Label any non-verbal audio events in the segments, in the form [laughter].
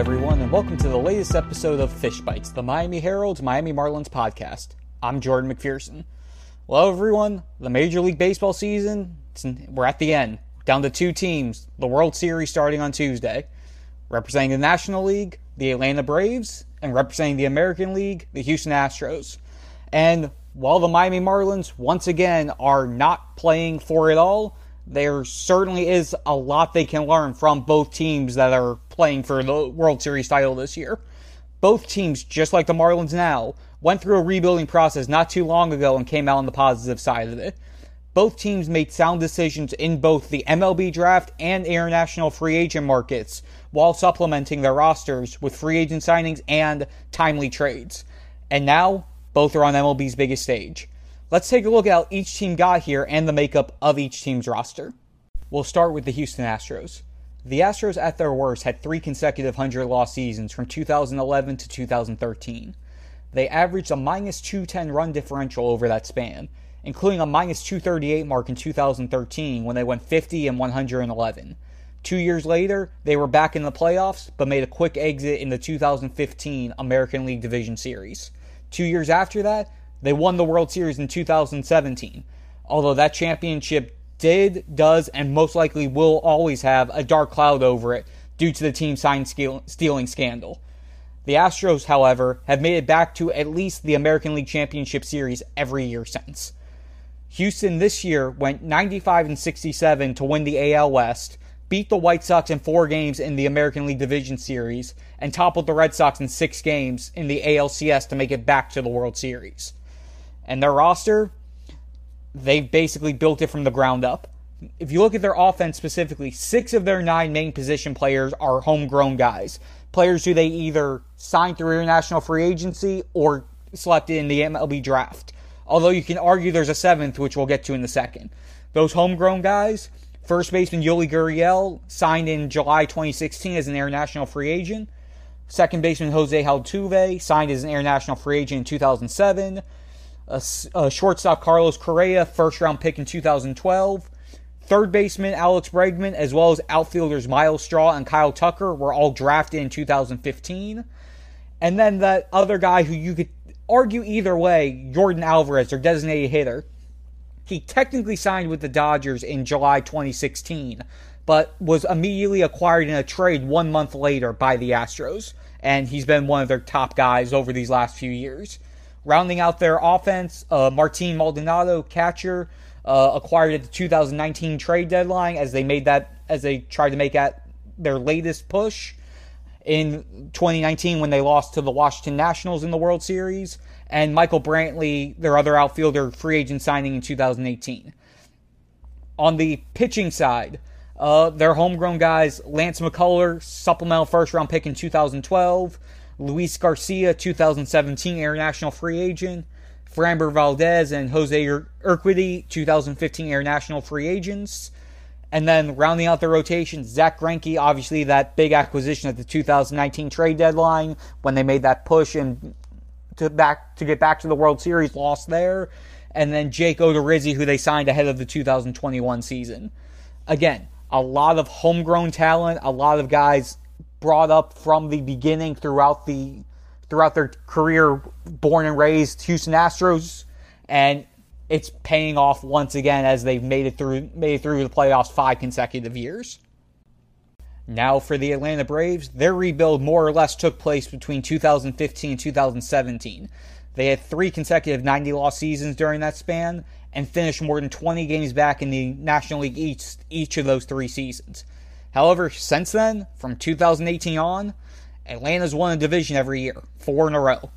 everyone, and welcome to the latest episode of Fish Bites, the Miami Herald's Miami Marlins podcast. I'm Jordan McPherson. Well, everyone, the Major League Baseball season, we're at the end. Down to two teams, the World Series starting on Tuesday. Representing the National League, the Atlanta Braves, and representing the American League, the Houston Astros. And while the Miami Marlins, once again, are not playing for it all, there certainly is a lot they can learn from both teams that are playing for the World Series title this year. Both teams, just like the Marlins now, went through a rebuilding process not too long ago and came out on the positive side of it. Both teams made sound decisions in both the MLB draft and international free agent markets while supplementing their rosters with free agent signings and timely trades. And now, both are on MLB's biggest stage. Let's take a look at how each team got here and the makeup of each team's roster. We'll start with the Houston Astros. The Astros, at their worst, had three consecutive 100 loss seasons from 2011 to 2013. They averaged a minus 210 run differential over that span, including a minus 238 mark in 2013 when they went 50 and 111. Two years later, they were back in the playoffs, but made a quick exit in the 2015 American League Division Series. Two years after that, they won the World Series in 2017, although that championship did, does, and most likely will always have a dark cloud over it due to the team sign stealing scandal. The Astros, however, have made it back to at least the American League Championship Series every year since. Houston this year went 95 and 67 to win the AL West, beat the White Sox in four games in the American League Division Series, and toppled the Red Sox in six games in the ALCS to make it back to the World Series. And their roster, they've basically built it from the ground up. If you look at their offense specifically, six of their nine main position players are homegrown guys. Players who they either signed through international free agency or selected in the MLB draft. Although you can argue there's a seventh, which we'll get to in a second. Those homegrown guys, first baseman Yuli Gurriel signed in July 2016 as an international free agent. Second baseman Jose Altuve signed as an international free agent in 2007 a, shortstop Carlos Correa, first round pick in 2012. Third baseman Alex Bregman, as well as outfielders Myles Straw and Kyle Tucker, were all drafted in 2015. And then that other guy who you could argue either way, Yordan Alvarez, their designated hitter, he technically signed with the Dodgers in July 2016, but was immediately acquired in a trade one month later by the Astros. And he's been one of their top guys over these last few years. Rounding out their offense, uh, Martin Maldonado, catcher, uh, acquired at the 2019 trade deadline as they made that as they tried to make that their latest push in 2019 when they lost to the Washington Nationals in the World Series, and Michael Brantley, their other outfielder, free agent signing in 2018. On the pitching side, uh, their homegrown guys, Lance McCullers, supplemental first round pick in 2012, Luis Garcia, 2017 international free agent, Framber Valdez and Jose Urquidy, 2015 international free agents. And then rounding out the rotation, Zach Greinke, obviously that big acquisition at the 2019 trade deadline when they made that push and to back to get back to the World Series, lost there. And then Jake Odorizzi, who they signed ahead of the 2021 season. Again, a lot of homegrown talent, a lot of guys brought up from the beginning throughout the throughout their career, born and raised Houston Astros, and it's paying off once again as they've made it through made it through the playoffs five consecutive years. Now for the Atlanta Braves, their rebuild more or less took place between 2015 and 2017. They had three consecutive 90 loss seasons during that span and finished more than 20 games back in the National League East each of those three seasons. However, since then, from 2018 on, Atlanta's won a division every year, four in a row.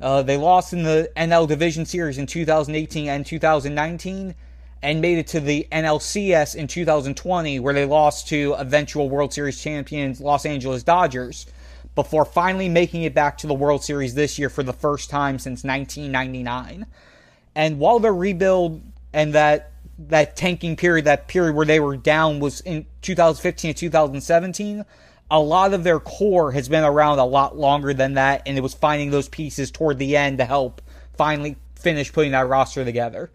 Uh, they lost in the NL Division Series in 2018 and 2019, and made it to the NLCS in 2020, where they lost to eventual World Series champions Los Angeles Dodgers, before finally making it back to the World Series this year for the first time since 1999. And while their rebuild and that that tanking period, that period where they were down was in 2015 and 2017. A lot of their core has been around a lot longer than that, and it was finding those pieces toward the end to help finally finish putting that roster together.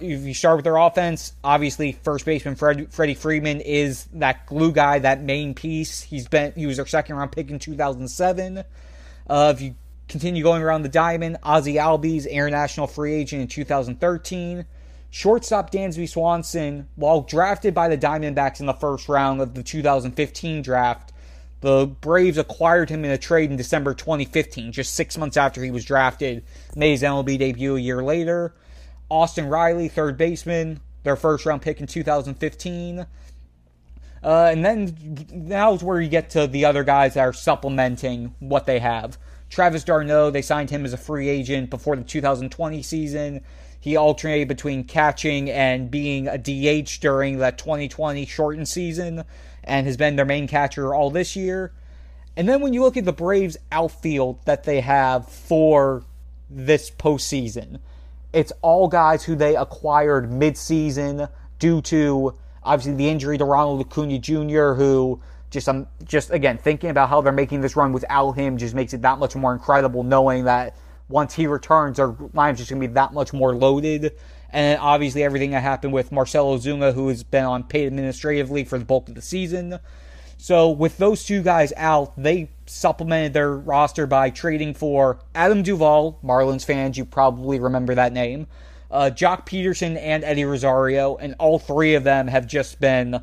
if you start with their offense, obviously first baseman Fred- Freddie Freeman is that glue guy, that main piece. He's been he was their second round pick in 2007. Uh, if you continue going around the diamond, Ozzie Albies, international free agent in 2013. Shortstop Dansby Swanson, while drafted by the Diamondbacks in the first round of the 2015 draft, the Braves acquired him in a trade in December 2015, just six months after he was drafted. Made his MLB debut a year later. Austin Riley, third baseman, their first round pick in 2015. Uh, and then now is where you get to the other guys that are supplementing what they have. Travis d'Arnaud, they signed him as a free agent before the 2020 season. He alternated between catching and being a DH during that 2020 shortened season and has been their main catcher all this year. And then when you look at the Braves outfield that they have for this postseason, it's all guys who they acquired midseason due to obviously the injury to Ronald Acuna Jr., who just I'm um, just again thinking about how they're making this run without him just makes it that much more incredible knowing that once he returns, their line's just going to be that much more loaded. And obviously, everything that happened with Marcell Ozuna, who has been on paid administratively for the bulk of the season. So, with those two guys out, they supplemented their roster by trading for Adam Duvall, Marlins fans, you probably remember that name, uh, Joc Pederson, and Eddie Rosario. And all three of them have just been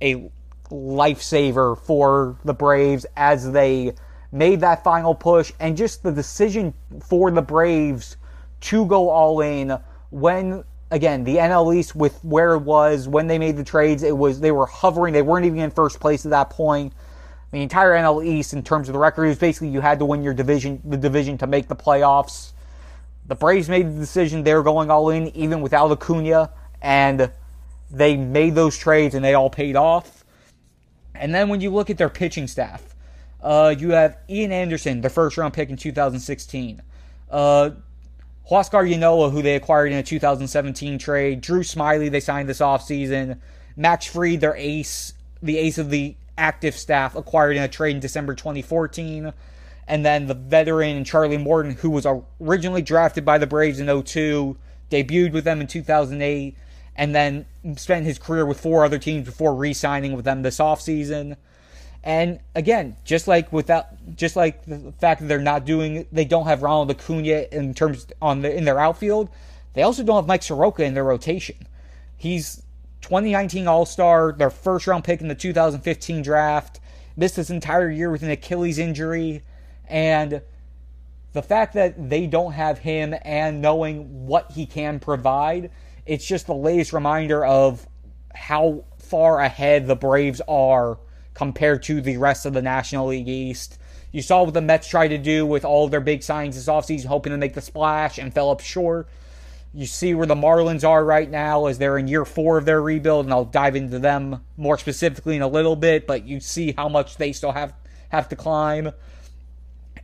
a lifesaver for the Braves as they made that final push and just the decision for the Braves to go all in when again the NL East with where it was when they made the trades it was they were hovering they weren't even in first place at that point. The entire NL East in terms of the record is basically you had to win your division the division to make the playoffs. The Braves made the decision they were going all in even without Acuna and they made those trades and they all paid off. And then when you look at their pitching staff uh, you have Ian Anderson, their first round pick in 2016. Uh, Huascar Ynoa, who they acquired in a 2017 trade. Drew Smyly, they signed this offseason. Max Fried, their ace, the ace of the active staff, acquired in a trade in December 2014. And then the veteran Charlie Morton, who was originally drafted by the Braves in 02, debuted with them in 2008, and then spent his career with four other teams before re signing with them this offseason. And again, just like without, just like the fact that they're not doing, they don't have Ronald Acuna in terms on the in their outfield. They also don't have Mike Soroka in their rotation. He's 2019 All Star, their first round pick in the 2015 draft. Missed this entire year with an Achilles injury, and the fact that they don't have him and knowing what he can provide, it's just the latest reminder of how far ahead the Braves are compared to the rest of the National League East. You saw what the Mets tried to do with all their big signings this offseason, hoping to make the splash and fell up short. You see where the Marlins are right now as they're in year four of their rebuild, and I'll dive into them more specifically in a little bit, but you see how much they still have have to climb.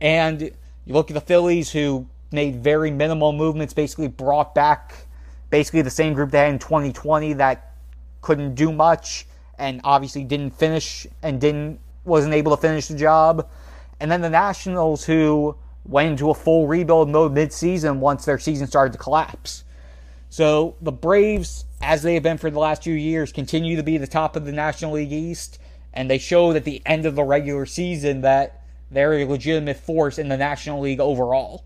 And you look at the Phillies who made very minimal movements, basically brought back basically the same group they had in 2020 that couldn't do much and obviously didn't finish and didn't wasn't able to finish the job. And then the Nationals who went into a full rebuild mode midseason once their season started to collapse. So the Braves, as they have been for the last few years, continue to be the top of the National League East, and they showed at the end of the regular season that they're a legitimate force in the National League overall.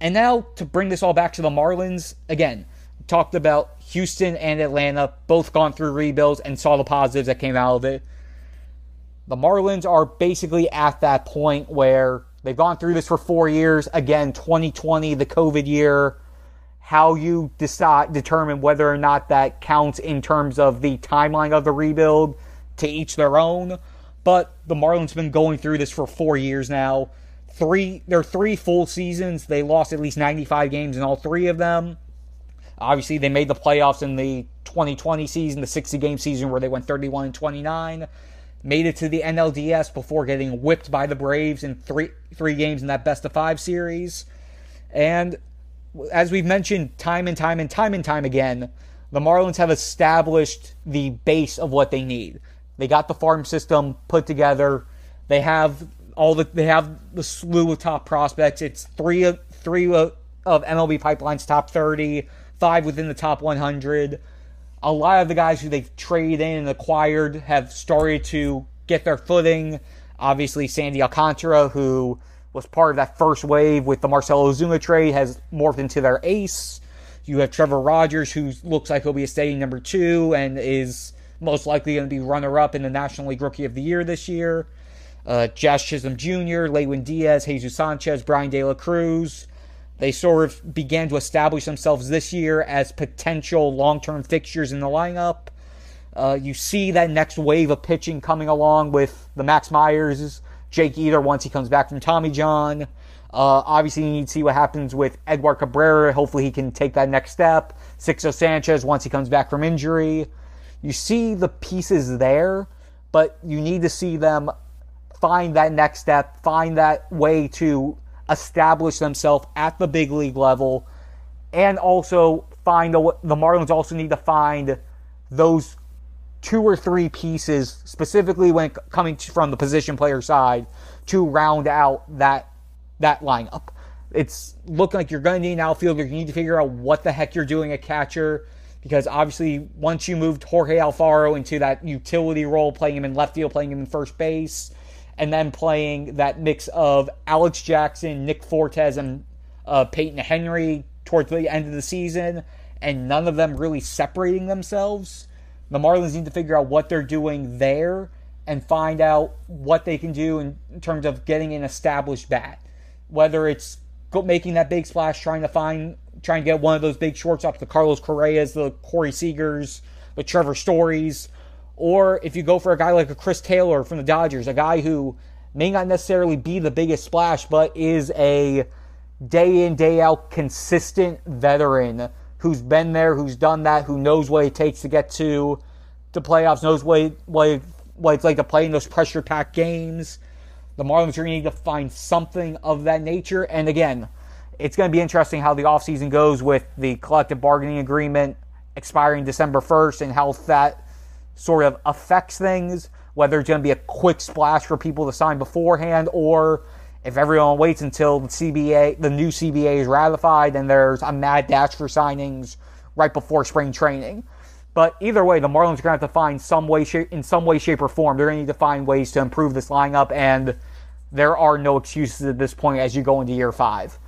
And now to bring this all back to the Marlins, again, talked about Houston and Atlanta, both gone through rebuilds and saw the positives that came out of it. The Marlins are basically at that point where they've gone through this for four years. Again, 2020, the COVID year. How you decide determine whether or not that counts in terms of the timeline of the rebuild to each their own. But the Marlins have been going through this for four years now. Three, they're three full seasons. They lost at least 95 games in all three of them. Obviously, they made the playoffs in the 2020 season, the 60 game season where they went 31 and 29. Made it to the NLDS before getting whipped by the Braves in three three games in that best of five series. And as we've mentioned time and time and time and time again, the Marlins have established the base of what they need. They got the farm system put together. They have all the they have the slew of top prospects. It's three of three of MLB Pipeline's top 30 five within the top 100. A lot of the guys who they've traded in and acquired have started to get their footing. Obviously, Sandy Alcantara, who was part of that first wave with the Marcell Ozuna trade, has morphed into their ace. You have Trevor Rogers, who looks like he'll be a steady number two and is most likely going to be runner up in the National League Rookie of the Year this year. Uh, Jazz Chisholm Jr., Lewin Diaz, Jesus Sanchez, Bryan De La Cruz. They sort of began to establish themselves this year as potential long term fixtures in the lineup. Uh, you see that next wave of pitching coming along with the Max Meyers, Jake Eder once he comes back from Tommy John. Uh, obviously, you need to see what happens with Edward Cabrera. Hopefully, he can take that next step. Sixto Sanchez once he comes back from injury. You see the pieces there, but you need to see them find that next step, find that way to establish themselves at the big league level, and also find a, the Marlins also need to find those two or three pieces, specifically when coming from the position player side, to round out that that lineup. It's looking like you're going to need an outfielder. You need to figure out what the heck you're doing at catcher because obviously once you moved Jorge Alfaro into that utility role, playing him in left field, playing him in first base, and then playing that mix of Alex Jackson, Nick Fortes, and uh, Payton Henry towards the end of the season, and none of them really separating themselves. The Marlins need to figure out what they're doing there and find out what they can do in, terms of getting an established bat. Whether it's making that big splash, trying to find, trying to get one of those big shorts shortstops, the Carlos Correas, the Corey Seagers, the Trevor Stories, or if you go for a guy like a Chris Taylor from the Dodgers, a guy who may not necessarily be the biggest splash, but is a day in, day out consistent veteran who's been there, who's done that, who knows what it takes to get to the playoffs, knows what, what, what it's like to play in those pressure packed games. The Marlins are going to need to find something of that nature. And again, it's going to be interesting how the offseason goes with the collective bargaining agreement expiring December 1st and how that sort of affects things, whether it's going to be a quick splash for people to sign beforehand or if everyone waits until the CBA, the new CBA is ratified and there's a mad dash for signings right before spring training. But either way, the Marlins are going to have to find some way, in some way, shape, or form. They're going to need to find ways to improve this lineup, and there are no excuses at this point as you go into year five.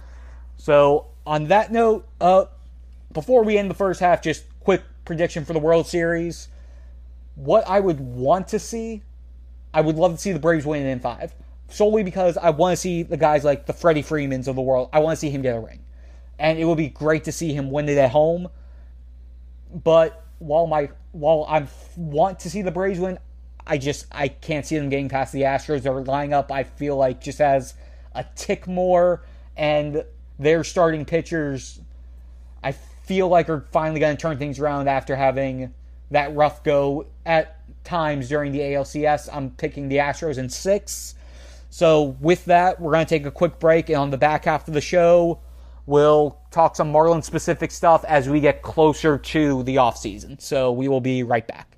So, on that note, uh, before we end the first half, just quick prediction for the World Series what I would want to see, I would love to see the Braves win in five. Solely because I want to see the guys like the Freddie Freemans of the world. I want to see him get a ring. And it would be great to see him win it at home. But while my while I want to see the Braves win, I just I can't see them getting past the Astros. Their lineup I feel like just has a tick more, and their starting pitchers I feel like are finally going to turn things around after having that rough go at times during the ALCS. I'm picking the Astros in six. So, with that, we're going to take a quick break. And on the back half of the show, we'll talk some Marlin specific stuff as we get closer to the offseason. So, we will be right back.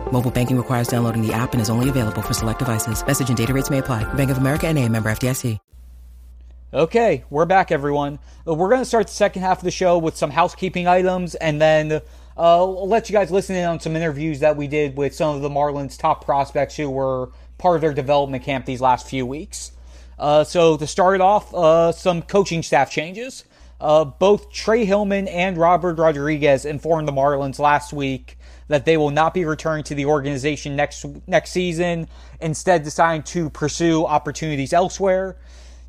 Mobile banking requires downloading the app and is only available for select devices. Message and data rates may apply. Bank of America and a member FDIC. Okay, we're back, everyone. Uh, we're going to start the second half of the show with some housekeeping items, and then uh, let you guys listen in on some interviews that we did with some of the Marlins' top prospects who were part of their development camp these last few weeks. Uh, so to start it off, uh, some coaching staff changes. Uh, both Trey Hillman and Robert Rodriguez informed the Marlins last week that they will not be returning to the organization next next season, instead deciding to pursue opportunities elsewhere.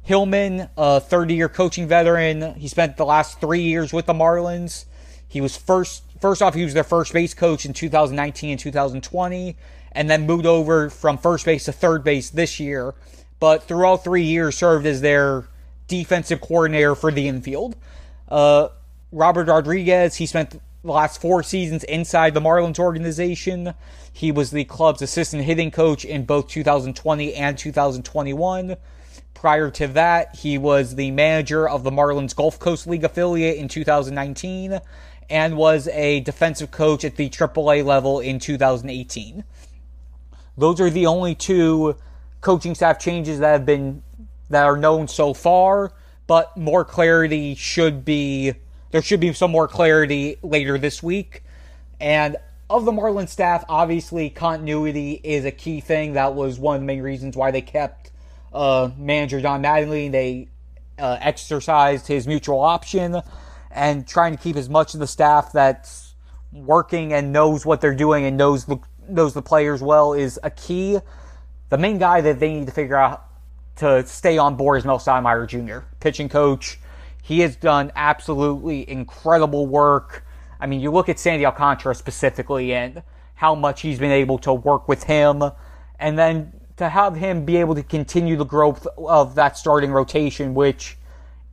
Hillman, a 30-year coaching veteran, he spent the last three years with the Marlins. He was first first off, he was their first base coach in 2019 and 2020, and then moved over from first base to third base this year. But through all three years, served as their defensive coordinator for the infield. Uh, Robert Rodriguez, he spent the last four seasons inside the Marlins organization. He was the club's assistant hitting coach in both 2020 and 2021. Prior to that, he was the manager of the Marlins Gulf Coast League affiliate in 2019 and was a defensive coach at the AAA level in 2018. Those are the only two coaching staff changes that have been that are known so far, but more clarity should be there should be some more clarity later this week. And of the Marlins staff, obviously continuity is a key thing. That was one of the main reasons why they kept uh, manager Don Mattingly. They uh, exercised his mutual option and trying to keep as much of the staff that's working and knows what they're doing and knows the knows the players well is a key. The main guy that they need to figure out to stay on board is Mel Stottlemyre Jr., pitching coach. He has done absolutely incredible work. I mean, you look at Sandy Alcantara specifically and how much he's been able to work with him, and then to have him be able to continue the growth of that starting rotation, which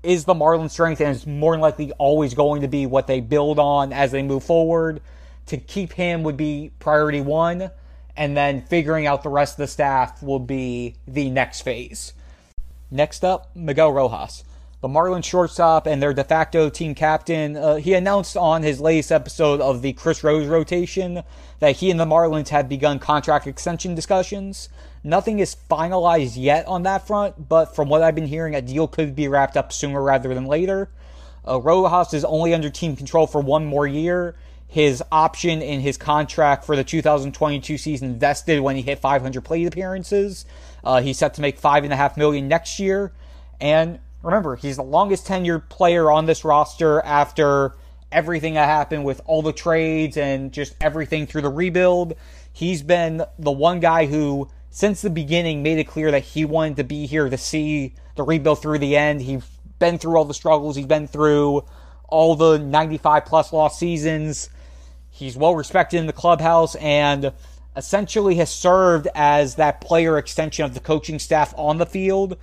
is the Marlins' strength and is more than likely always going to be what they build on as they move forward. To keep him would be priority one, and then figuring out the rest of the staff will be the next phase. Next up, Miguel Rojas the Marlins shortstop and their de facto team captain, uh, he announced on his latest episode of the Chris Rose rotation that he and the Marlins have begun contract extension discussions. Nothing is finalized yet on that front, but from what I've been hearing, a deal could be wrapped up sooner rather than later. Uh, Rojas is only under team control for one more year. His option in his contract for the 2022 season vested when he hit 500 plate appearances. Uh, he's set to make five and a half million next year, and Remember, he's the longest tenured player on this roster after everything that happened with all the trades and just everything through the rebuild. He's been the one guy who, since the beginning, made it clear that he wanted to be here to see the rebuild through the end. He's been through all the struggles, he's been through all the 95 plus lost seasons. He's well respected in the clubhouse and essentially has served as that player extension of the coaching staff on the field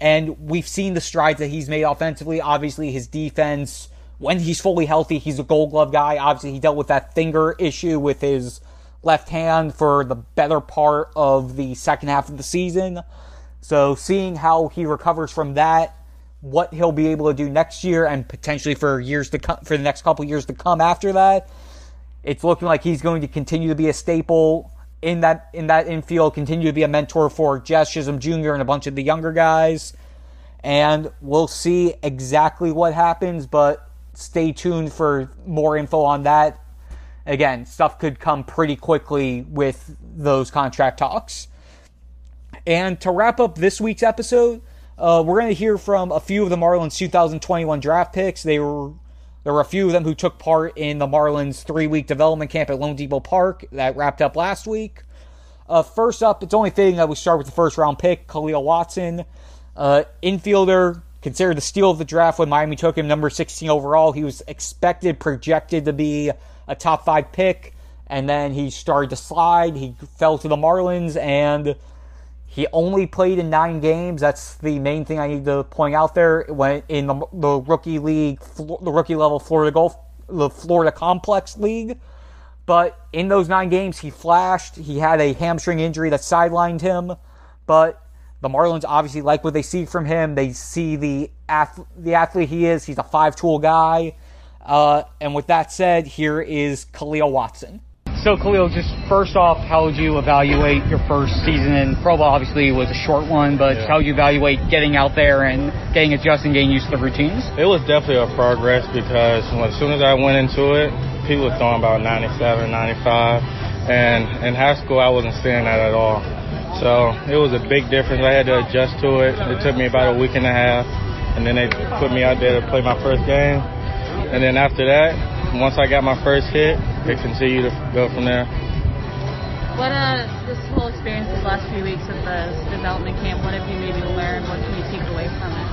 and we've seen the strides that he's made offensively. Obviously, his defense, when he's fully healthy, he's a gold glove guy. Obviously, he dealt with that finger issue with his left hand for the better part of the second half of the season. So, seeing how he recovers from that, what he'll be able to do next year, and potentially for years to come, for the next couple years to come after that, it's looking like he's going to continue to be a staple in that in that infield, continue to be a mentor for Jazz Chisholm Jr. and a bunch of the younger guys. And we'll see exactly what happens, but stay tuned for more info on that. Again, stuff could come pretty quickly with those contract talks. And to wrap up this week's episode, uh, we're going to hear from a few of the Marlins 2021 draft picks. They were there were a few of them who took part in the Marlins three week development camp at loanDepot Park that wrapped up last week. Uh, first up, it's only fitting that we start with the first round pick, Khalil Watson. Uh, infielder, considered the steal of the draft when Miami took him, number 16 overall. He was expected, projected to be a top five pick, and then he started to slide. He fell to the Marlins, and he only played in nine games. That's the main thing I need to point out there. When in the, the rookie league, the rookie level Florida Gulf, the Florida Complex League. But in those nine games, he flashed. He had a hamstring injury that sidelined him. But the Marlins obviously like what they see from him. They see the the athlete he is. He's a five tool guy. Uh, and with that said, here is Khalil Watson. So, Khalil, just first off, how would you evaluate your first season in Pro ball? Obviously, it was a short one, but yeah. how would you evaluate getting out there and getting adjusted and getting used to the routines? It was definitely a progress because as soon as I went into it, people were throwing about 97, 95, and in high school, I wasn't seeing that at all. So it was a big difference. I had to adjust to it. It took me about a week and a half, and then they put me out there to play my first game. And then after that, once I got my first hit, it continued to go from there. What uh, this whole experience, these last few weeks of the development camp, what have you maybe learned? What can you take away from it?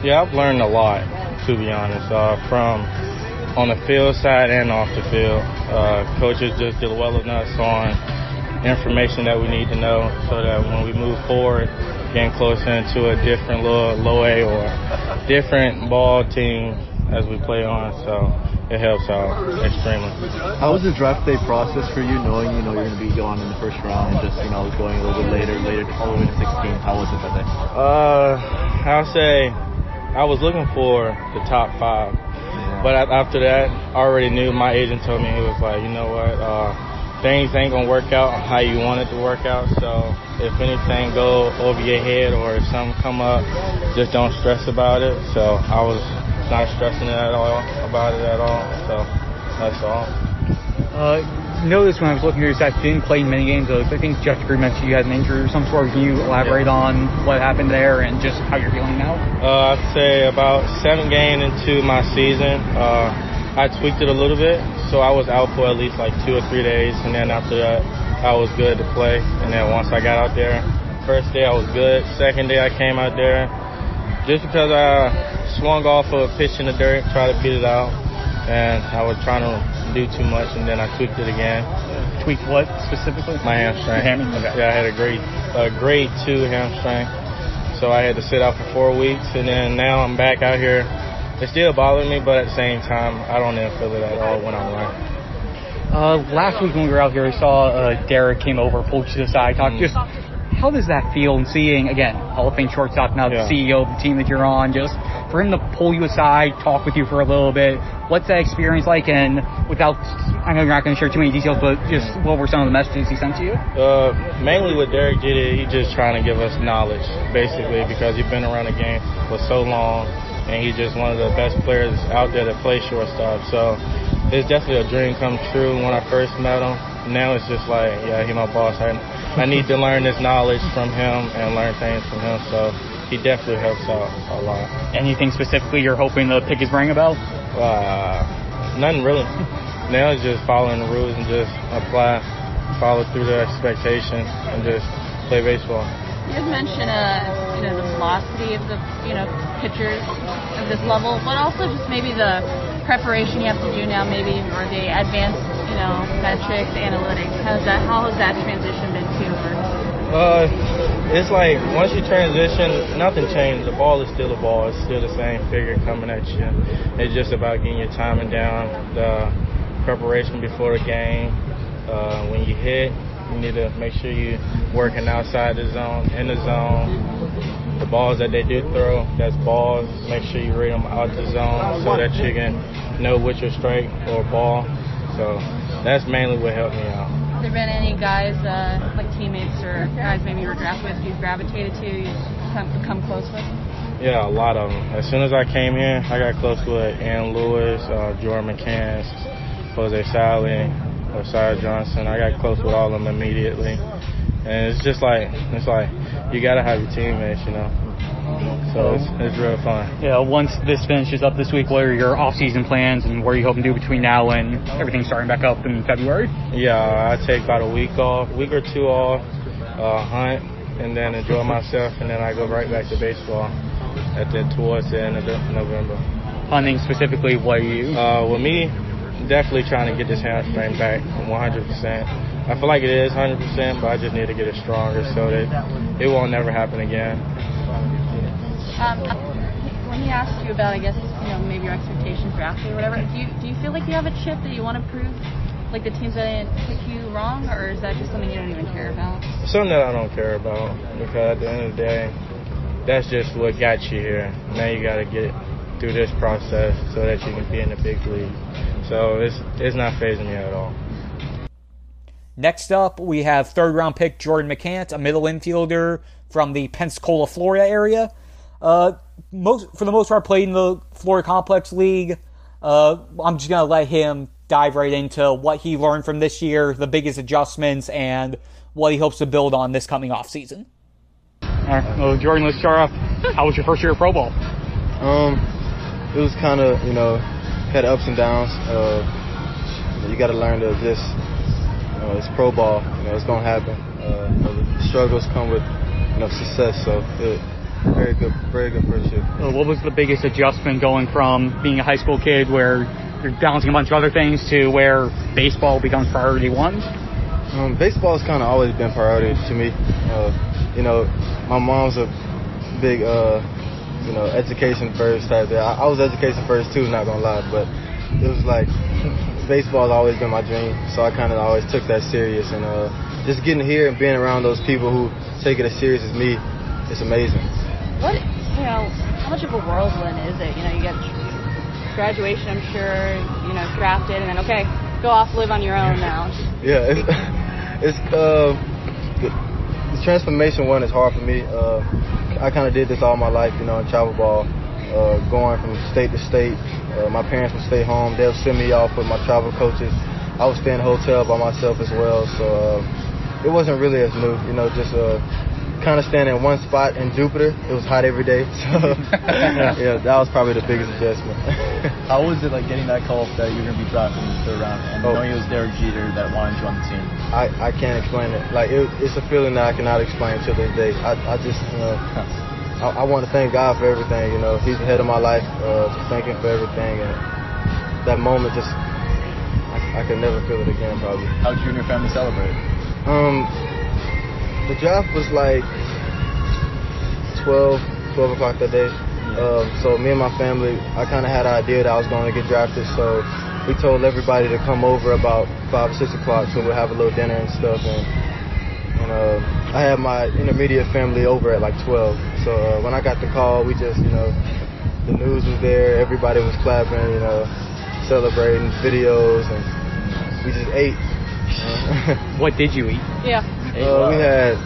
Yeah, I've learned a lot, to be honest, uh, from on the field side and off the field. Uh, coaches just did well enough on information that we need to know so that when we move forward, getting closer into a different little low A or different ball team as we play on. So it helps out extremely. How was the draft day process for you, knowing you know you're going to be gone in the first round and just you know going a little bit later, later all the way to 16? How was it that day? Uh, I'll say I was looking for the top five, but after that, I already knew. My agent told me he was like, you know what. Uh, things ain't gonna work out how you want it to work out. So if anything go over your head or if something come up, just don't stress about it. So I was not stressing it at all about it at all. So that's all. Uh, noticed when I was looking at your stats, didn't play many games. I think Jeff Green mentioned you had an injury or some sort. Can you elaborate yeah. on what happened there and just how you're feeling now? Uh, I'd say about seven games into my season. Uh, I tweaked it a little bit, so I was out for at least like two or three days, and then after that, I was good to play. And then once I got out there, first day I was good. Second day I came out there, just because I swung off of a pitch in the dirt, tried to beat it out, and I was trying to do too much, and then I tweaked it again. Tweaked what specifically? My hamstring. hamstring. Okay. Yeah, I had a great, a grade two hamstring, so I had to sit out for four weeks, and then now I'm back out here it still bothers me, but at the same time, I don't even feel it at all when I'm running. Uh, last week when we were out here, we saw uh, Derek came over, pulled you to the side, talked. Mm. Just how does that feel? And seeing again Hall of Fame shortstop, now yeah. the CEO of the team that you're on, just for him to pull you aside, talk with you for a little bit. What's that experience like? And without, I know you're not going to share too many details, but just what were some of the messages he sent to you? Uh, mainly with Derek Jeter, he's just trying to give us knowledge, basically, because he's been around the game for so long and he's just one of the best players out there to play shortstop. So it's definitely a dream come true when I first met him. Now it's just like, yeah, he's my boss. I, I need to learn this knowledge from him and learn things from him. So he definitely helps out a lot. Anything specifically you're hoping to pick his brain about? Uh, nothing really. now it's just following the rules and just apply, follow through the expectations, and just play baseball. You had mentioned, uh, you know, the velocity of the, you know, pitchers of this level, but also just maybe the preparation you have to do now, maybe, or the advanced, you know, metrics, analytics. How's that? How has that transition been to? Uh, it's like once you transition, nothing changed. The ball is still a ball. It's still the same figure coming at you. It's just about getting your timing down, the preparation before the game. Uh, when you hit, you need to make sure you're working outside the zone, in the zone. The balls that they do throw, that's balls. Make sure you read them out the zone so that you can know which are strike or ball. So that's mainly what helped me out. Have there been any guys, uh, like teammates or guys maybe you were drafted with, you gravitated to, you come, come close with? Yeah, a lot of them. As soon as I came here, I got close with Ian Lewis, uh, Jordan McCants, Jose Salas, Sarah Johnson. I got close with all of them immediately, and it's just like it's like you gotta have your teammates, you know. So it's, it's real fun. Yeah. Once this finishes up this week, what are your off-season plans, and what are you hoping to do between now and everything starting back up in February? Yeah, I take about a week off, week or two off, uh, hunt, and then enjoy [laughs] myself, and then I go right back to baseball at the towards the end of the November. Hunting specifically, what are you? Uh, with me, definitely trying to get this hamstring back 100%. I feel like it is 100%, but I just need to get it stronger so that it won't never happen again. Um, when he asked you about, I guess, you know, maybe your expectations for athlete or whatever, do you do you feel like you have a chip that you want to prove, like the teams that didn't pick you wrong, or is that just something you don't even care about? Something that I don't care about because at the end of the day, that's just what got you here. Now you got to get through this process so that you can be in the big league. So it's it's not phasing me at all. Next up, we have third round pick Jordan McCants, a middle infielder from the Pensacola, Florida area. Uh, most for the most part, played in the Florida Complex League. Uh, I'm just gonna let him dive right into what he learned from this year, the biggest adjustments, and what he hopes to build on this coming off season. All right, well, Jordan, let's start off. How was your first year of pro ball? Um, it was kind of you know had ups and downs. Uh, you, you got to learn to just. You know, it's pro ball. You know, it's gonna happen. Uh, you know, the struggles come with you know success. So it, very good, very good first year. Uh, what was the biggest adjustment going from being a high school kid where you're balancing a bunch of other things to where baseball becomes priority one? Um, baseball has kind of always been priority to me. Uh, you know, my mom's a big, uh, you know, education first type. I, I was education first too, not gonna lie, but it was like [laughs] baseball has always been my dream, so I kind of always took that serious. And uh, just getting here and being around those people who take it as serious as me, it's amazing. What you know? How much of a whirlwind is it? You know, you get graduation, I'm sure. You know, drafted, and then okay, go off, live on your own now. [laughs] Yeah, it's, [laughs] it's uh, the, transformation one is hard for me. Uh, I kind of did this all my life, you know, in travel ball, uh, going from state to state. Uh, my parents would stay home; they'll send me off with my travel coaches. I would stay in a hotel by myself as well, so uh, it wasn't really as new, you know, just uh, kind of staying in one spot in Jupiter. It was hot every day, [laughs] so [laughs] yeah, that was probably the biggest adjustment. [laughs] How was it like getting that call that you're going to be drafted in the third round and oh. knowing it was Derek Jeter that wanted you on the team? I, I can't explain it. Like it, it's a feeling that I cannot explain to this day. I, I just you know. I, I want to thank God for everything. You know, He's the head of my life. Uh, just thank Him for everything, and that moment just I, I could never feel it again. Probably. How did you and your family celebrate? Um, the draft was like 12, 12 o'clock that day. Um, so me and my family, I kind of had an idea that I was going to get drafted. So we told everybody to come over about five or six o'clock, so we'll have a little dinner and stuff. And, and uh, I had my intermediate family over at like 12. So uh, when I got the call, we just, you know, the news was there, everybody was clapping, you know, celebrating videos, and we just ate. [laughs] what did you eat? Yeah. Uh, we had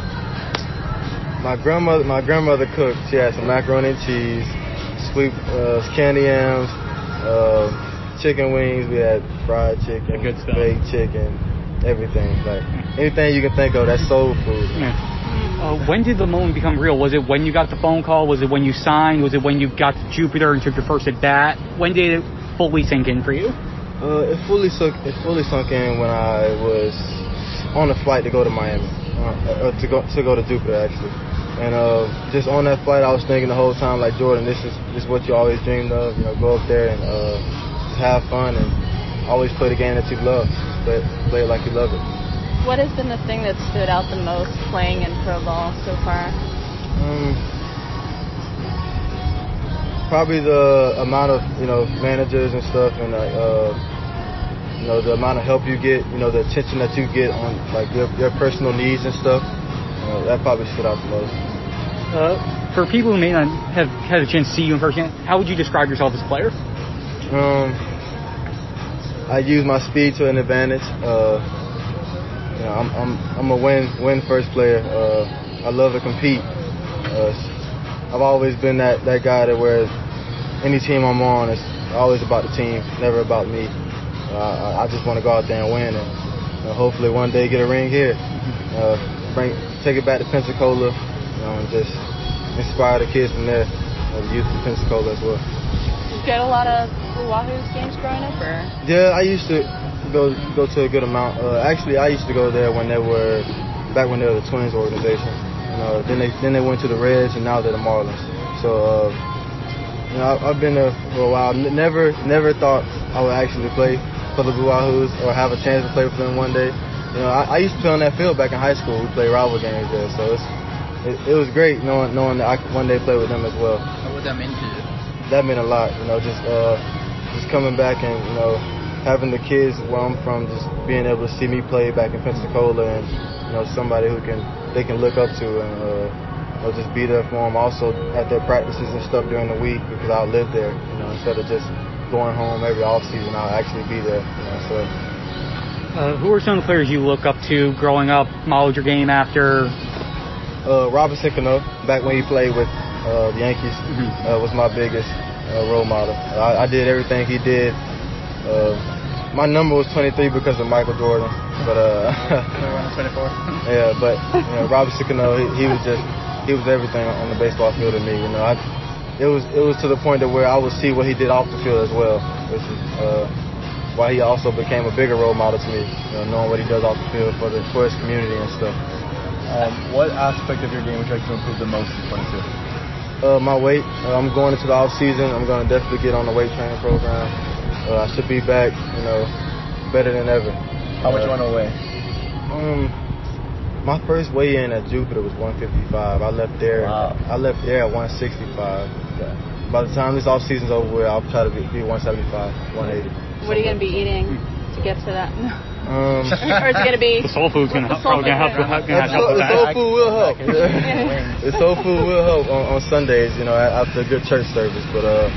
my grandmother. My grandmother cooked. She had some macaroni and cheese, sweet uh, candy yams, uh, chicken wings. We had fried chicken, good baked chicken, everything. Like anything you can think of. That's soul food. Yeah. Uh, when did the moment become real? Was it when you got the phone call? Was it when you signed? Was it when you got to Jupiter and took your first at bat? When did it fully sink in for you? Uh, it fully sunk. It fully sunk in when I was on a flight to go to Miami, uh, uh, to go to go to Jupiter actually. And uh, just on that flight, I was thinking the whole time, like Jordan, this is this is what you always dreamed of. You know, go up there and uh, just have fun and always play the game that you love. but play it like you love it. What has been the thing that stood out the most playing in pro ball so far? Um, probably the amount of you know managers and stuff and uh, you know, the amount of help you get, you know, the attention that you get on like your, your personal needs and stuff. You know, that probably stood out the most. Uh, for people who may not have had a chance to see you in person, how would you describe yourself as a player? Um, I use my speed to an advantage. Uh, you know, I'm, I'm, I'm a win win first player. Uh, I love to compete. Uh, I've always been that, that guy that where any team I'm on, it's always about the team, never about me. Uh, I just want to go out there and win, and uh, hopefully one day get a ring here. [laughs] Uh, bring, take it back to Pensacola, you know, and just inspire the kids from there, uh, the youth of Pensacola as well. Did you get a lot of Wahoo's games growing up, or? Yeah, I used to go go to a good amount. Uh, actually, I used to go there when they were back when they were the Twins organization. You know, then they then they went to the Reds, and now they're the Marlins. So. Uh, you know, I've been there for a while. Never, never thought I would actually play for the Blue Wahoos or have a chance to play for them one day. You know, I, I used to play on that field back in high school. We played rival games there, so it's, it, it was great knowing knowing that I could one day play with them as well. What would that mean to you? That meant a lot. You know, just uh, just coming back and you know having the kids where I'm from just being able to see me play back in Pensacola and you know somebody who can they can look up to and uh, you know, just be there for them. Also at their practices and stuff during the week because I live there. You know, instead of just going home every off season, I'll actually be there. You know, so. Uh, who are some of the players you look up to growing up, modeled your game after? Uh, Robinson Cano, back when he played with uh, the Yankees, mm-hmm. uh, was my biggest uh, role model. I, I, did everything he did. Uh, my number was 23 because of Michael Jordan, but uh, 24. [laughs] yeah, but you know, Robinson Cano, he, he was just he was everything on the baseball field to me. You know, I it was it was to the point that where I would see what he did off the field as well, which is uh, why he also became a bigger role model to me, you know, knowing what he does off the field for the for his community and stuff. Um, what aspect of your game would you like to improve the most in 22? Uh, my weight. Uh, I'm going into the off season. I'm going to definitely get on the weight training program. Uh, I should be back, you know, better than ever. How much you want to weigh? Um, my first weigh in at Jupiter was 155. I left there. Wow. I left there at 165. By the time this off season's over with, I'll try to be, be 175, 180. What are you going to be eating to get to that? Um, [laughs] or is it going to be? [laughs] The soul food's gonna help, soul probably gonna help, food. gonna the help soul, with the soul food will help. the soul food will help on, on Sundays, you know, after a good church service. But uh,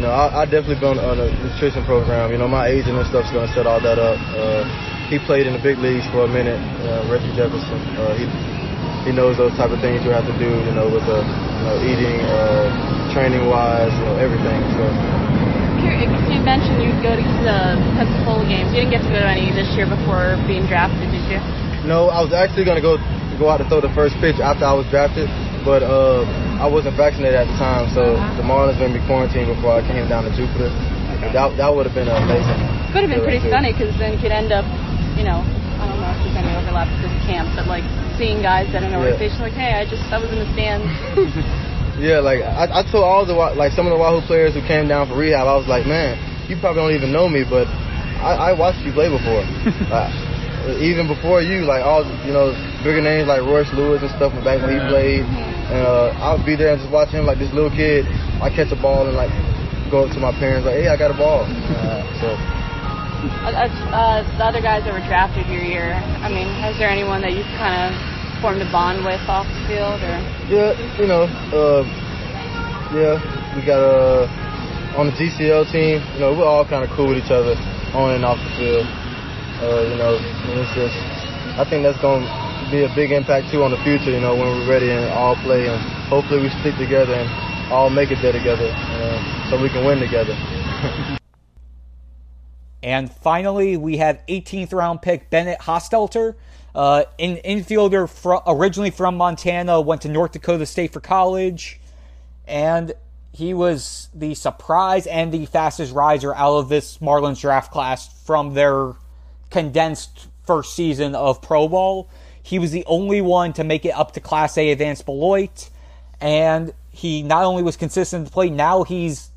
you know, I, I definitely been on a nutrition program. You know, my agent and stuff's gonna set all that up. Uh, he played in the big leagues for a minute, uh, Reggie Jefferson. Uh, he he knows those type of things you have to do, you know, with the you know eating, uh, training wise, you know, everything. So. You mentioned you'd go to the Pensacola games. You didn't get to go to any this year before being drafted, did you? No, I was actually gonna go go out to throw the first pitch after I was drafted, but uh, I wasn't vaccinated at the time, so the Marlins made me quarantine before I came down to Jupiter. That that would have been amazing. Could have been pretty Yeah, stunning because then you could end up, you know, I don't know if there's any overlap with this camp, but like seeing guys at an Yeah. organization like, hey, I just I was in the stands. [laughs] [laughs] Yeah, like I, I told all the like some of the Wahoo players who came down for rehab, I was like, man, you probably don't even know me, but I, I watched you play before. [laughs] uh, even before you, like all you know, bigger names like Royce Lewis and stuff from back when he played. And uh, I would be there and just watch him like this little kid. I catch a ball and like go up to my parents like, hey, I got a ball. [laughs] Uh, so Uh, uh, the other guys that were drafted your year, I mean, is there anyone that you've kind of formed a bond with off the field, or yeah, you know, uh, yeah, we got uh, on the GCL team. You know, we're all kind of cool with each other on and off the field. Uh, you know, and it's just, I think that's going to be a big impact too on the future. You know, when we're ready and all play, and hopefully we stick together and all make it there together, uh, so we can win together. [laughs] And finally, we have 18th round pick Bennett Hostetler, uh, an infielder fro- originally from Montana, went to North Dakota State for college, and he was the surprise and the fastest riser out of this Marlins draft class from their condensed first season of Pro Ball. He was the only one to make it up to Class A Advanced Beloit, and he not only was consistent to play, now he's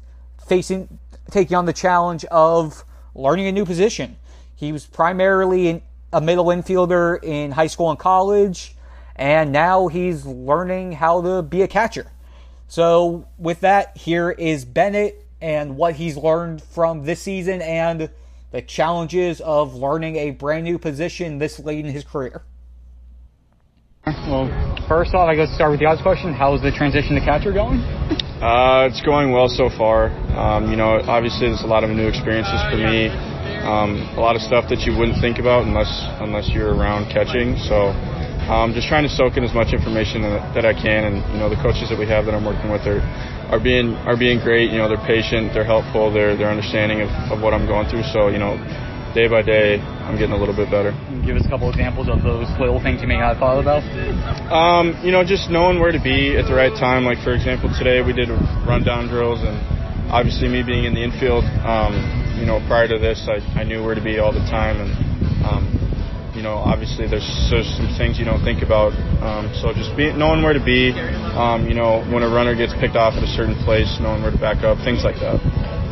facing taking on the challenge of learning a new position. He was primarily a middle infielder in high school and college, and now he's learning how to be a catcher. So, with that, here is Bennett and what he's learned from this season and the challenges of learning a brand new position this late in his career. Well, first off, I guess start with the obvious question: How is the transition to catcher going? Uh, it's going well so far. Um, you know, obviously there's a lot of new experiences for me. Um, a lot of stuff that you wouldn't think about unless unless you're around catching. So, um, just trying to soak in as much information that, that I can. And you know, the coaches that we have that I'm working with are are being are being great. You know, they're patient, they're helpful, they're they're understanding of, of what I'm going through. So, you know, day by day, I'm getting a little bit better. Give us a couple examples of those little things you may not have thought about. Um, you know, just knowing where to be at the right time. Like for example, today we did rundown drills, and obviously me being in the infield, um, you know, prior to this, I, I knew where to be all the time, and um, you know, obviously there's, there's some things you don't think about. Um, so just be, knowing where to be, um, you know, when a runner gets picked off at a certain place, knowing where to back up, things like that.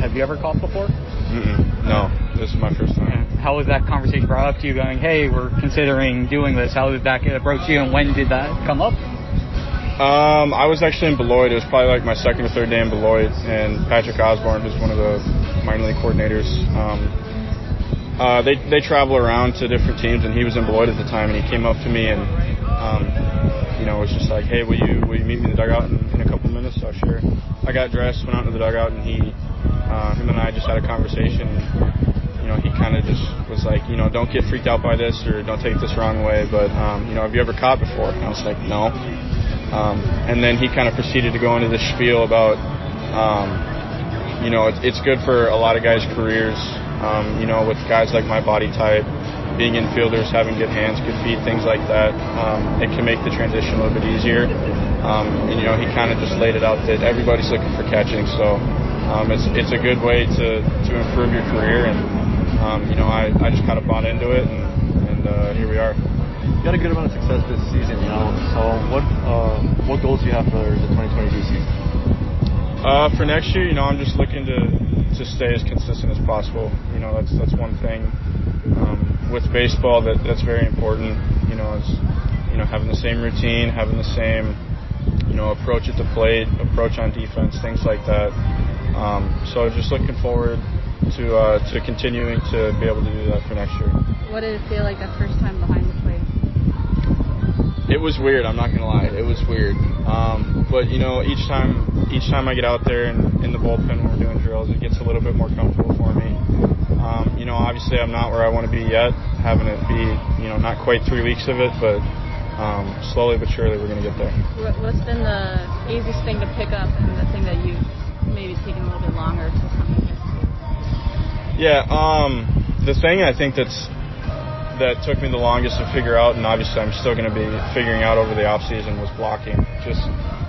Have you ever caught before? Mm-mm, no, this is my first time. How was that conversation brought up to you? Going, hey, we're considering doing this. How did that get approached you, and when did that come up? Um, I was actually in Beloit. It was probably like my second or third day in Beloit, and Patrick Osborne, who's one of the minor league coordinators, um, uh, they they travel around to different teams, and he was in Beloit at the time, and he came up to me and um, you know it was just like, hey, will you will you meet me in the dugout in, in a couple minutes? So sure. I got dressed, went out to the dugout, and he uh, him and I just had a conversation. Know, he kind of just was like, you know, don't get freaked out by this or don't take this wrong way, but um, you know, have you ever caught before? And I was like, no. Um, and then he kind of proceeded to go into this spiel about, um, you know, it's, it's good for a lot of guys' careers. Um, you know, with guys like my body type, being infielders, having good hands, good feet, things like that, um, it can make the transition a little bit easier. Um, and you know, he kind of just laid it out that everybody's looking for catching, so um, it's it's a good way to to improve your career and um, you know, I, I just kind of bought into it, and, and uh, here we are. You got a good amount of success this season, you know. So what uh, what goals do you have for the 2022 season? Uh, for next year, you know, I'm just looking to to stay as consistent as possible. You know, that's that's one thing um, with baseball that that's very important. You know, is you know having the same routine, having the same you know approach at the plate, approach on defense, things like that. Um, so just looking forward to uh, to continuing to be able to do that for next year. What did it feel like that first time behind the plate? It was weird. I'm not gonna lie. It was weird. Um, but you know, each time, each time I get out there and in the bullpen when we're doing drills, it gets a little bit more comfortable for me. Um, you know, obviously I'm not where I want to be yet. Having it be, you know, not quite three weeks of it, but um, slowly but surely we're gonna get there. What- What's been the easiest thing to pick up and the thing that you've maybe taken a little bit longer to come? Yeah, um, the thing I think that's that took me the longest to figure out, and obviously I'm still going to be figuring out over the off season, was blocking. Just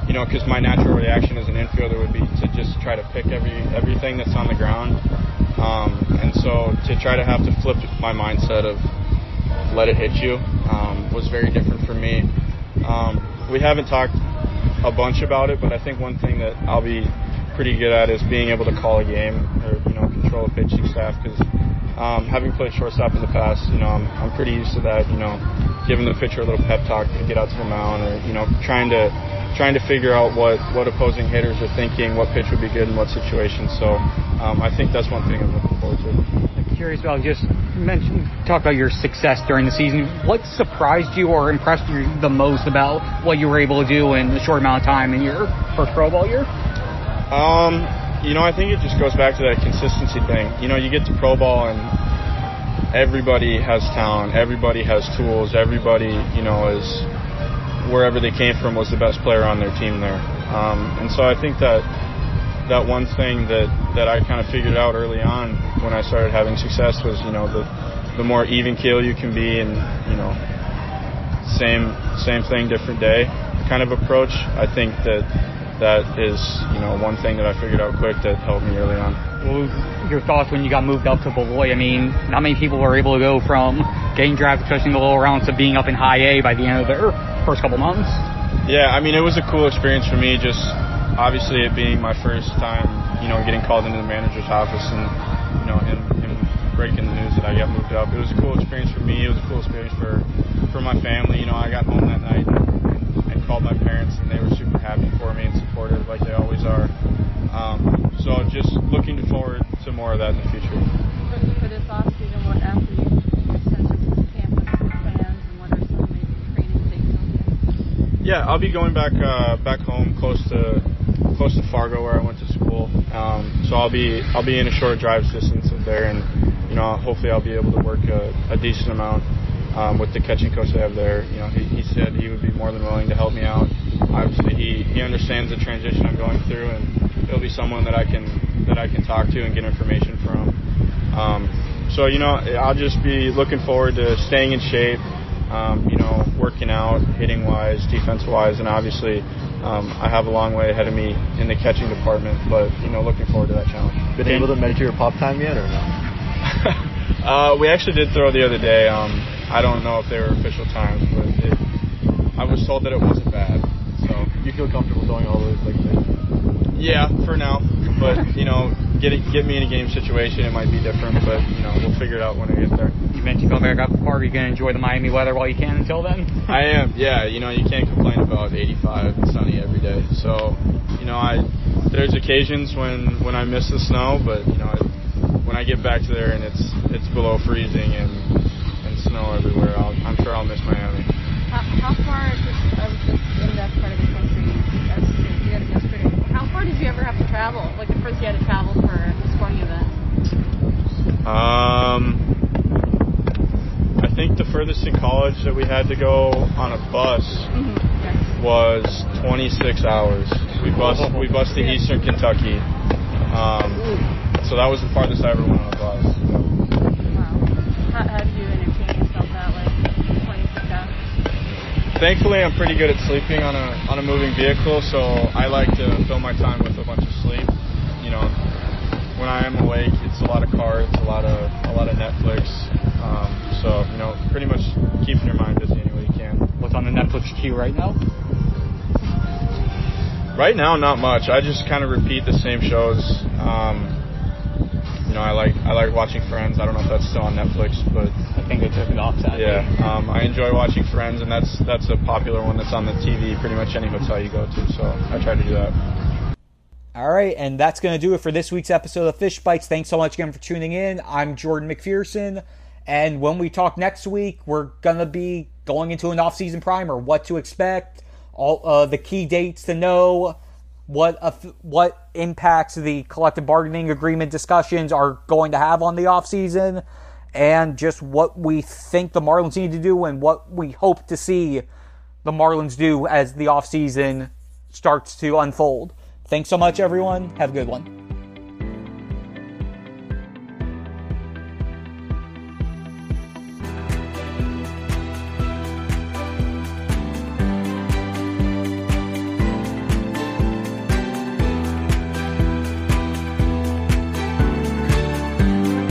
you know, because my natural reaction as an infielder would be to just try to pick every everything that's on the ground, um, and so to try to have to flip my mindset of let it hit you um, was very different for me. Um, we haven't talked a bunch about it, but I think one thing that I'll be pretty good at is being able to call a game or you know control a pitching staff because um, having played shortstop in the past, you know I'm, I'm pretty used to that. You know, giving the pitcher a little pep talk to get out to the mound, or you know trying to trying to figure out what what opposing hitters are thinking, what pitch would be good in what situation. So um, I think that's one thing I'm looking forward to. I'm curious about just mention talk about your success during the season. What surprised you or impressed you the most about what you were able to do in a short amount of time in your first pro ball year? Um, you know, I think it just goes back to that consistency thing. You know, you get to pro ball and everybody has talent, everybody has tools, everybody, you know, is wherever they came from was the best player on their team there. Um, and so I think that that one thing that that I kind of figured out early on when I started having success was, you know, the the more even keel you can be and, you know, same same thing different day kind of approach. I think that that is, you know, one thing that I figured out quick that helped me early on. Well, your thoughts when you got moved up to Beloit? I mean, not many people were able to go from getting drafted, especially in the lower rounds, to being up in high A by the end of their first couple months. Yeah, I mean, it was a cool experience for me. Just obviously it being my first time, you know, getting called into the manager's office and you know him, him breaking the news that I got moved up. It was a cool experience for me. It was a cool experience for for my family. You know, I got home that night and, and called my parents, and they were super happy for me and supportive, like they always are. Um, so just looking forward to more of that in the future. For, for this off season, what after you sense of with fans what are some training things? Yeah, I'll be going back uh, back home, close to close to Fargo, where I went to school. Um, so I'll be I'll be in a short drive distance of there, and you know hopefully I'll be able to work a, a decent amount um, with the catching coach they have there. You know he, he said he would be more than willing to help me out. Obviously he, he understands the transition I'm going through, and he'll be someone that I can that I can talk to and get information from. Um, so you know I'll just be looking forward to staying in shape um, you know, working out, hitting wise, defense wise, and obviously um, I have a long way ahead of me in the catching department. But you know, looking forward to that challenge. Been able to measure your pop time yet or no? [laughs] uh, we actually did throw the other day. Um, I don't know if they were official times, but it, I was told that it wasn't bad. So you feel comfortable throwing all those like this? Yeah, for now. But [laughs] you know, get it, get me in a game situation, it might be different. But you know, we'll figure it out when I get there. You mentioned going back up to Fargo. You're going to enjoy the Miami weather while you can until then? I am. Yeah, you know, you can't complain about 85 and sunny every day. So, you know, I there's occasions when when I miss the snow, but you know, when I get back to there and it's it's below freezing and and snow everywhere, I'll, I'm sure I'll miss Miami. How, how far just of just in that part of the country? As you had yesterday, how far did you ever have to travel? Like the first you had to travel for a sporting event? Um, I think the furthest in college that we had to go on a bus was 26 hours. We bus we bused to Eastern Kentucky. Um, so that was the farthest I ever went on a bus. Wow. Thankfully, I'm pretty good at sleeping on a on a moving vehicle, so I like to fill my time with a bunch of sleep. You know, when I am awake, it's a lot of cards, a lot of a lot of Netflix. Um, so you know, pretty much keeping your mind busy any way you can. What's on the Netflix queue right now? Right now, not much. I just kind of repeat the same shows. Um, you know, I like I like watching Friends. I don't know if that's still on Netflix, but I think they took it off. Sadly. Yeah, um, I enjoy watching Friends, and that's that's a popular one that's on the TV pretty much any hotel you go to. So I try to do that. All right, and that's going to do it for this week's episode of Fish Bites. Thanks so much again for tuning in. I'm Jordan McPherson, and when we talk next week, we're going to be going into an off-season primer, what to expect, all uh, the key dates to know, what uh, what impacts the collective bargaining agreement discussions are going to have on the offseason, and just what we think the Marlins need to do and what we hope to see the Marlins do as the offseason starts to unfold. Thanks so much, everyone. Have a good one.